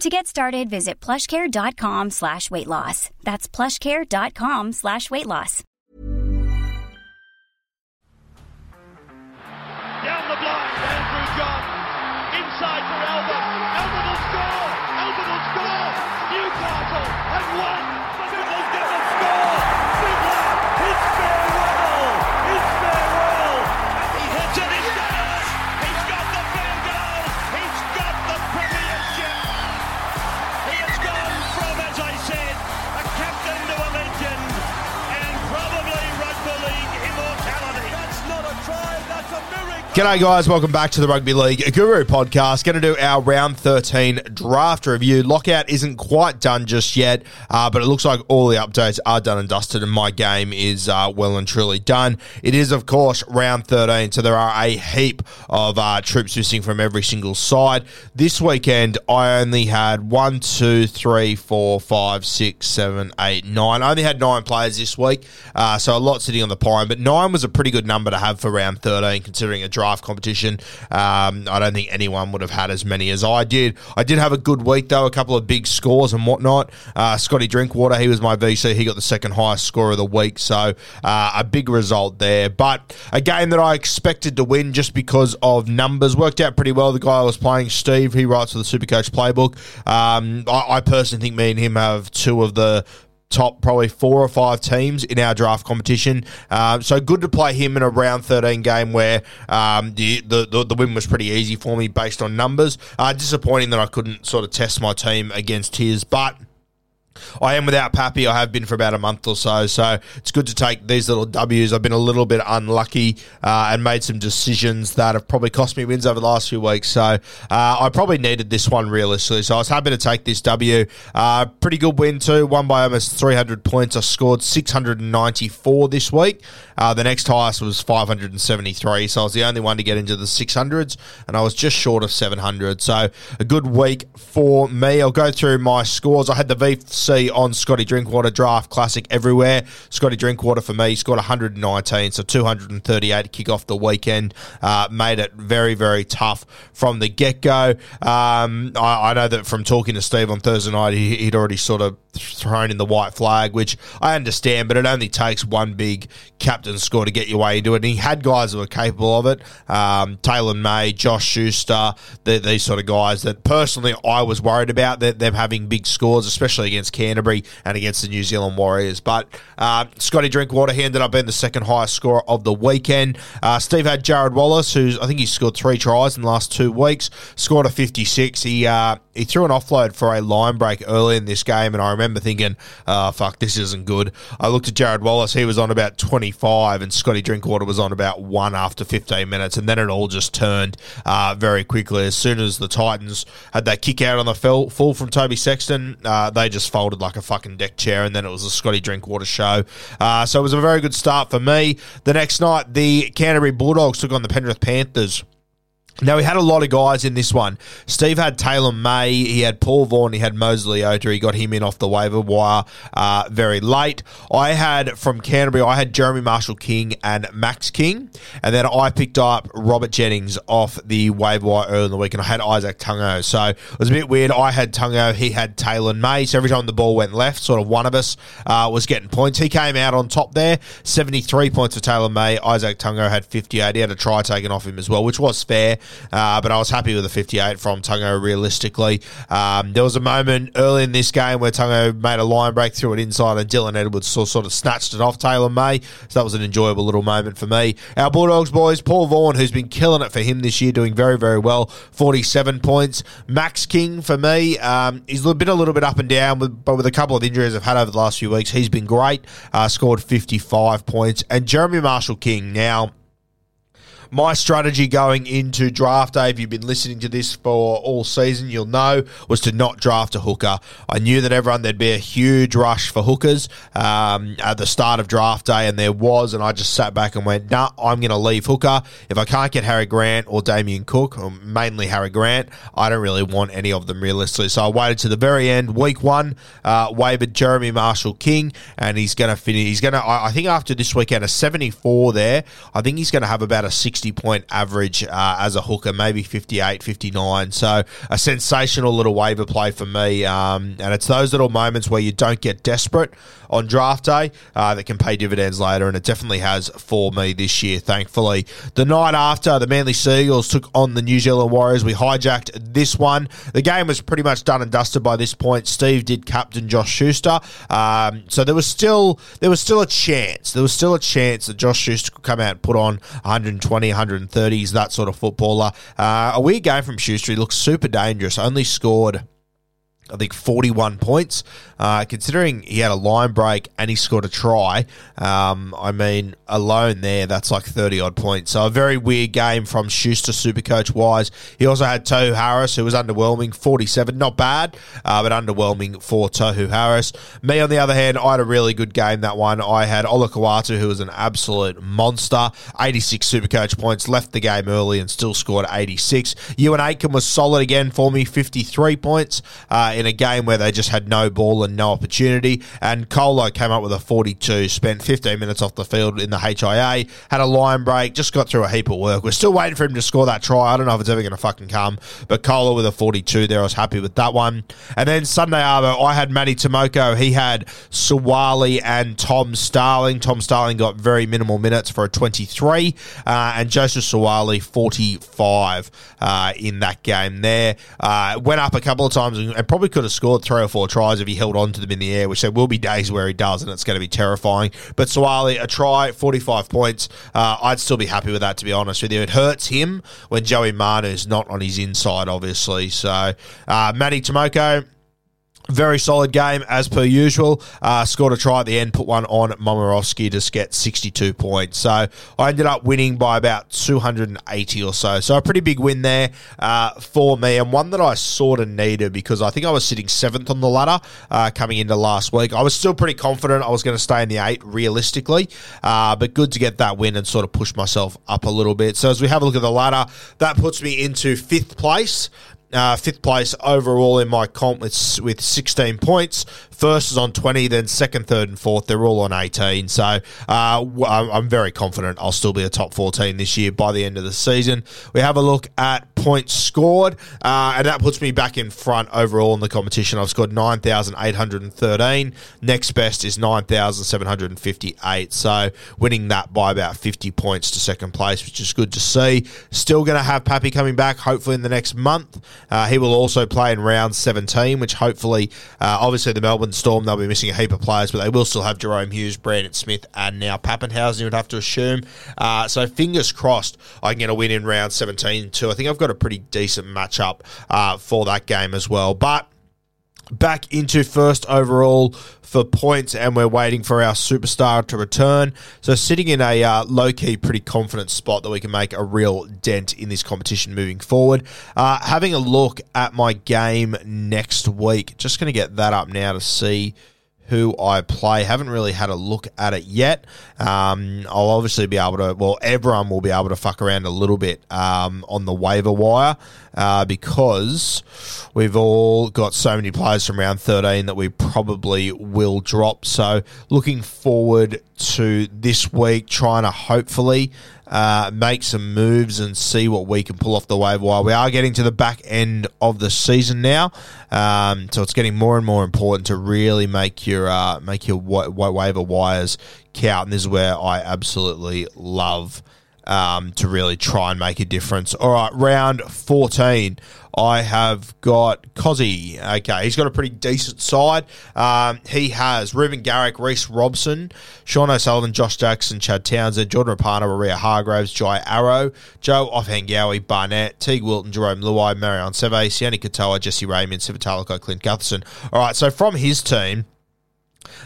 To get started, visit plushcare.com slash weight loss. That's plushcare.com slash weight loss. Down the blind, Andrew John. Inside for Albert. Albert will score. Albert will score. Newcastle have won. G'day, guys. Welcome back to the Rugby League Guru podcast. Going to do our round 13 draft review. Lockout isn't quite done just yet, uh, but it looks like all the updates are done and dusted, and my game is uh, well and truly done. It is, of course, round 13, so there are a heap of uh, troops missing from every single side. This weekend, I only had one, two, three, four, five, six, seven, eight, nine. I only had nine players this week, uh, so a lot sitting on the pine, but nine was a pretty good number to have for round 13, considering a draft competition. Um, I don't think anyone would have had as many as I did. I did have a good week, though, a couple of big scores and whatnot. Uh, Scotty Drinkwater, he was my VC. He got the second highest score of the week, so uh, a big result there. But a game that I expected to win just because of numbers worked out pretty well. The guy I was playing, Steve, he writes for the Supercoach Playbook. Um, I, I personally think me and him have two of the top probably four or five teams in our draft competition. Um, so good to play him in a round 13 game where um, the, the, the, the win was pretty easy for me based on numbers. Uh, disappointing that I couldn't sort of test my team against his, but I am without Pappy. I have been for about a month or so, so it's good to take these little W's. I've been a little bit unlucky uh, and made some decisions that have probably cost me wins over the last few weeks. So uh, I probably needed this one realistically. So I was happy to take this W. Uh, pretty good win too. Won by almost 300 points. I scored 694 this week. Uh, the next highest was 573. So I was the only one to get into the 600s, and I was just short of 700. So a good week for me. I'll go through my scores. I had the VC on Scotty Drinkwater draft classic everywhere. Scotty Drinkwater for me scored 119, so 238 to kick off the weekend. Uh, made it very, very tough from the get go. Um, I, I, know that from talking to Steve on Thursday night, he, he'd already sort of thrown in the white flag, which I understand, but it only takes one big captain score to get your way into it. And he had guys that were capable of it. Um, Taylan May, Josh Schuster, the, these sort of guys that personally I was worried about that them having big scores, especially against Canterbury and against the New Zealand Warriors. But uh, Scotty Drinkwater, he ended up being the second highest scorer of the weekend. Uh, Steve had Jared Wallace, who's I think he scored three tries in the last two weeks, scored a 56. He uh, he threw an offload for a line break early in this game, and I remember thinking, oh, fuck, this isn't good. I looked at Jared Wallace, he was on about 25, and Scotty Drinkwater was on about one after 15 minutes, and then it all just turned uh, very quickly. As soon as the Titans had that kick out on the full, from Toby Sexton, uh, they just folded like a fucking deck chair, and then it was a Scotty Drinkwater show. Uh, so it was a very good start for me. The next night, the Canterbury Bulldogs took on the Penrith Panthers. Now, we had a lot of guys in this one. Steve had Taylan May, he had Paul Vaughan, he had Moses Leota. He got him in off the waiver wire uh, very late. I had from Canterbury, I had Jeremy Marshall King and Max King. And then I picked up Robert Jennings off the waiver wire early in the week, and I had Izack Tago. So it was a bit weird. I had Tago, he had Taylan May. So every time the ball went left, sort of one of us uh, was getting points. He came out on top there, 73 points for Taylan May. Izack Tago had 58. He had a try taken off him as well, which was fair. Uh, but I was happy with the 58 from Tago realistically. Um, there was a moment early in this game where Tago made a line break, through it inside, and Dylan Edwards sort of snatched it off Taylan May. So that was an enjoyable little moment for me. Our Bulldogs boys, Paul Vaughan, who's been killing it for him this year, doing very, very well, 47 points. Max King for me, um, he's been a little bit up and down, with, but with a couple of injuries I've had over the last few weeks, he's been great. Uh, scored 55 points. And Jeremy Marshall King now my strategy going into draft day, if you've been listening to this for all season, you'll know, was to not draft a hooker. I knew that everyone, there'd be a huge rush for hookers um, at the start of draft day, and there was, and I just sat back and went, nah, I'm going to leave hooker. If I can't get Harry Grant or Damien Cook, or mainly Harry Grant, I don't really want any of them realistically. So I waited to the very end, week one, uh, wavered Jeremy Marshall King, and he's going to finish. He's going to, I think after this weekend, a 74 there, I think he's going to have about a 60 60 point average uh, as a hooker, maybe 58, 59. So a sensational little waiver play for me. Um, and it's those little moments where you don't get desperate on draft day uh, that can pay dividends later. And it definitely has for me this year, thankfully. The night after, the Manly Sea Eagles took on the New Zealand Warriors. We hijacked this one. The game was pretty much done and dusted by this point. Steve did captain Josh Schuster. Um, so there was still there was still a chance. There was still a chance that Josh Schuster could come out and put on 120 130s, that sort of footballer. Uh, a weird game from. He looks super dangerous. Only scored I think 41 points. Uh, considering he had a line break and he scored a try, um, I mean, alone there, that's like 30 odd points. So a very weird game from Schuster, super coach wise. He also had Tohu Harris, who was underwhelming, 47. Not bad, uh, but underwhelming for Tohu Harris. Me, on the other hand, I had a really good game that one. I had Olakau'atu, who was an absolute monster, 86 super coach points, left the game early and still scored 86. Euan Aitken was solid again for me, 53 points. Uh, in a game where they just had no ball and no opportunity. And Colo came up with a 42, spent 15 minutes off the field in the HIA, had a line break, just got through a heap of work. We're still waiting for him to score that try. I don't know if it's ever going to fucking come, but Colo with a 42 there, I was happy with that one. And then Sunday Arvo, I had Matty Timoko. He had Suaalii and Tom Starling. Tom Starling got very minimal minutes for a 23, uh, and Joseph Suaalii 45 uh, in that game there. Uh, went up a couple of times and probably could have scored three or four tries if he held on to them in the air, which there will be days where he does, and it's going to be terrifying. But Suaalii, a try, 45 points. Uh, I'd still be happy with that, to be honest with you. It hurts him when Joey Manu's not on his inside, obviously. So, uh, Matty Timoko, very solid game as per usual. Uh, scored a try at the end, put one on Momirovski to get 62 points. So I ended up winning by about 280 or so. So a pretty big win there uh, for me, and one that I sort of needed because I think I was sitting seventh on the ladder uh, coming into last week. I was still pretty confident I was going to stay in the eight realistically, uh, but good to get that win and sort of push myself up a little bit. So as we have a look at the ladder, that puts me into fifth place. Uh, fifth place overall in my comp with, with 16 points. First is on 20, then second, third, and fourth, they're all on 18. So uh, I'm very confident I'll still be a top 14 this year by the end of the season. We have a look at points scored, uh, and that puts me back in front overall in the competition. I've scored 9,813. Next best is 9,758. So winning that by about 50 points to second place, which is good to see. Still going to have Pappy coming back, hopefully in the next month. Uh, he will also play in round 17, which hopefully, uh, obviously, the Melbourne Storm, they'll be missing a heap of players, but they will still have Jahrome Hughes, Brandon Smith, and now Papenhuyzen, you would have to assume. Uh, so fingers crossed I can get a win in round 17 too. I think I've got a pretty decent matchup uh, for that game as well. But back into first overall for points, and we're waiting for our superstar to return. So, sitting in a uh, low key, pretty confident spot that we can make a real dent in this competition moving forward. Uh, having a look at my game next week, just going to get that up now to see who I play. Haven't really had a look at it yet. Um, I'll obviously be able to, well, everyone will be able to fuck around a little bit um, on the waiver wire uh, because we've all got so many players from round 13 that we probably will drop. So looking forward to this week, trying to hopefully uh, make some moves and see what we can pull off the waiver wire. We are getting to the back end of the season now, um, so it's getting more and more important to really make your uh, make your wa- wa- waiver wires count. And this is where I absolutely love um, to really try and make a difference. All right, round 14. I have got Cozzy. Okay, he's got a pretty decent side. Um, he has Reuben Garrick, Reece Robson, Sean O'Sullivan, Josh Jackson, Chad Townsend, Jordan Rapana, Waerea-Hargreaves, Jai Arrow, Joe Ofahengaue, Barnett, Teig Wilton, Jarome Luai, Marion Seve, Sione Katoa, Jesse Ramien, Sivitalico, Clint Gutherson. All right, so from his team,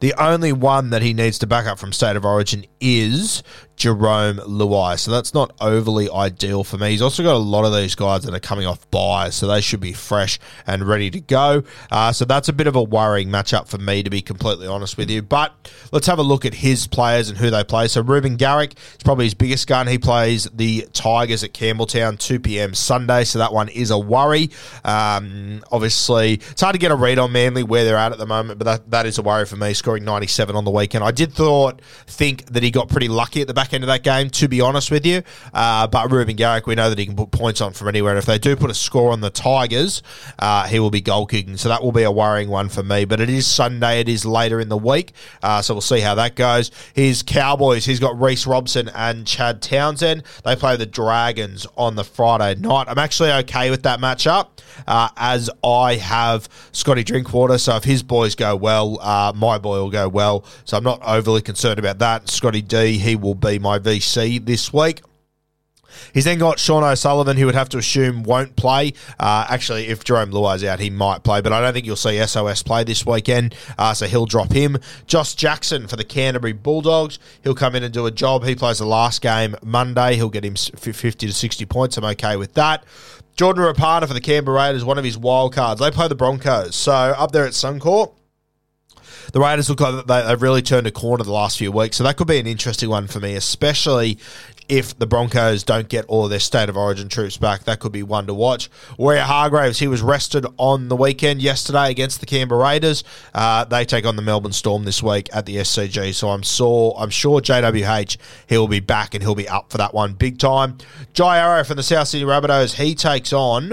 the only one that he needs to back up from state of origin is Jarome Luai. So that's not overly ideal for me. He's also got a lot of these guys that are coming off buys, so they should be fresh and ready to go. Uh, so that's a bit of a worrying matchup for me, to be completely honest with you. But let's have a look at his players and who they play. So Reuben Garrick is probably his biggest gun. He plays the Tigers at Campbelltown, 2 p.m. Sunday, so that one is a worry. Um, obviously, it's hard to get a read on Manly where they're at at the moment, but that, that is a worry for me, scoring 97 on the weekend. I did thought think that he got pretty lucky at the back back end of that game, to be honest with you. Uh, but Reuben Garrick, we know that he can put points on from anywhere. And if they do put a score on the Tigers, uh, he will be goal kicking. So that will be a worrying one for me. But it is Sunday. It is later in the week. Uh, so we'll see how that goes. His Cowboys, he's got Reece Robson and Chad Townsend. They play the Dragons on the Friday night. I'm actually okay with that matchup uh, as I have Scotty Drinkwater. So if his boys go well, uh, my boy will go well. So I'm not overly concerned about that. Scotty D, he will be my VC this week. He's then got Sean O'Sullivan, who would have to assume won't play. Uh, actually, if Jarome Luai's out, he might play, but I don't think you'll see SOS play this weekend, uh, so he'll drop him. Josh Jackson for the Canterbury Bulldogs. He'll come in and do a job. He plays the last game Monday. He'll get him 50 to 60 points. I'm okay with that. Jordan Rapana for the Canberra Raiders, one of his wild cards. They play the Broncos. So up there at Suncorp, the Raiders look like they've really turned a corner the last few weeks. So that could be an interesting one for me, especially if the Broncos don't get all their state of origin troops back. That could be one to watch. Waerea-Hargreaves, he was rested on the weekend yesterday against the Canberra Raiders. Uh, they take on the Melbourne Storm this week at the SCG. So I'm sure, I'm sure JWH, he'll be back and he'll be up for that one big time. Jai Arrow from the South Sydney Rabbitohs, he takes on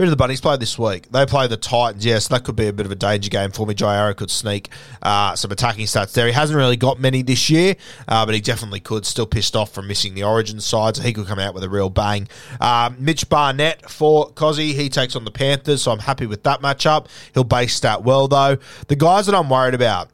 Who do the Bunnies play this week? They play the Titans. Yes, that could be a bit of a danger game for me. Jai could sneak uh, some attacking stats there. He hasn't really got many this year, uh, but he definitely could. Still pissed off from missing the Origin side, so he could come out with a real bang. Uh, Mitch Barnett for Cozzy. He takes on the Panthers, so I'm happy with that matchup. He'll base stat well, though. The guys that I'm worried about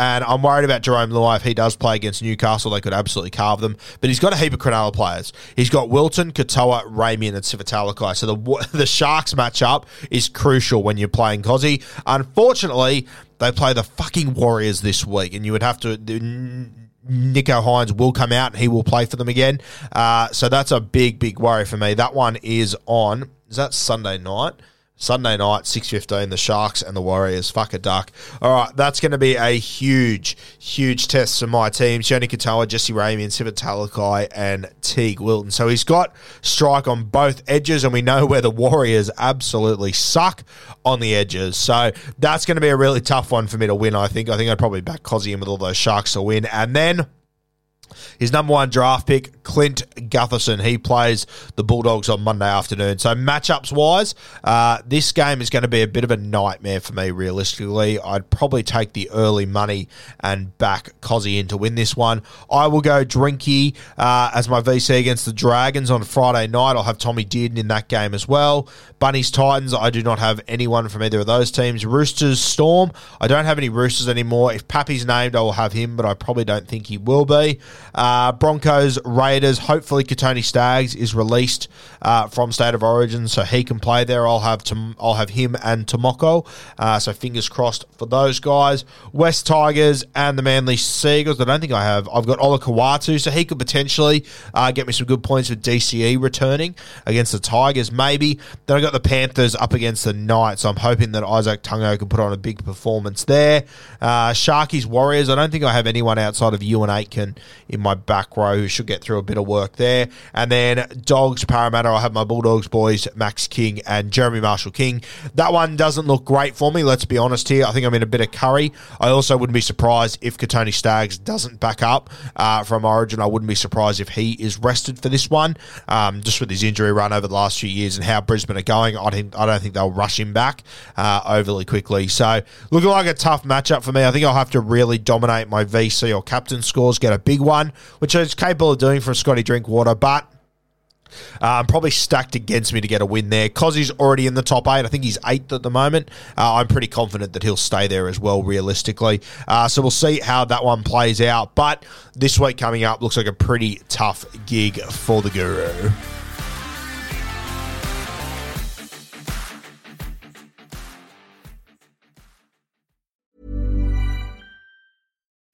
and I'm worried about Jarome Luai. If he does play against Newcastle, they could absolutely carve them. But he's got a heap of Cronulla players. He's got Wilton, Katoa, Ramien, and Sivitalakai. So the the Sharks matchup is crucial when you're playing Cozzy. Unfortunately, they play the fucking Warriors this week, and you would have to. Nicho Hynes will come out and he will play for them again. Uh, so that's a big, big worry for me. That one is on. Is that Sunday night? Sunday night, 6.15, the Sharks and the Warriors. Fuck a duck. All right, that's going to be a huge, huge test for my team. Sione Katoa, Jesse Ramien, Sivit Talakai, and Teig Wilton. So he's got strike on both edges, and we know where the Warriors absolutely suck on the edges. So that's going to be a really tough one for me to win, I think. I think I'd probably back Cozzy in with all those Sharks to win. And then... His number one draft pick, Clint Gutherson, he plays the Bulldogs on Monday afternoon. So matchups wise, uh, this game is going to be a bit of a nightmare for me. Realistically, I'd probably take the early money and back Cozzy in to win this one. I will go Drinky uh, as my VC against the Dragons on Friday night. I'll have Tommy Dearden in that game as well. Bunnies Titans, I do not have anyone from either of those teams. Roosters Storm, I don't have any Roosters anymore. If Pappy's named, I will have him, but I probably don't think he will be. Uh, Broncos, Raiders. Hopefully, Kotoni Staggs is released uh, from State of Origin, so he can play there. I'll have to, I'll have him and Timoko. Uh, so fingers crossed for those guys. West Tigers and the Manly Sea Eagles. I don't think I have. I've got Olakau'atu, so he could potentially uh, get me some good points with DCE returning against the Tigers, maybe. Then I got the Panthers up against the Knights. So I'm hoping that Izack Tago can put on a big performance there. Uh, Sharkies Warriors. I don't think I have anyone outside of Euan Aitken in my back row who should get through a bit of work there. And then Dogs Parramatta. I have my Bulldogs boys Max King and Jeremy Marshall King. That one doesn't look great for me. Let's be honest here. I think I'm in a bit of curry. I also wouldn't be surprised if Kotoni Staggs doesn't back up uh, from Origin. I wouldn't be surprised if he is rested for this one, um, just with his injury run over the last few years and how Brisbane are going. I, think, I don't think they'll rush him back uh, overly quickly. So looking like a tough matchup for me. I think I'll have to really dominate my VC or captain scores, get a big one, which is capable of doing for Scotty Drinkwater, but um, probably stacked against me to get a win there. Cozzy's already in the top eight. I think he's eighth at the moment. Uh, I'm pretty confident that he'll stay there as well, realistically. Uh, so we'll see how that one plays out. But this week coming up looks like a pretty tough gig for the Guru.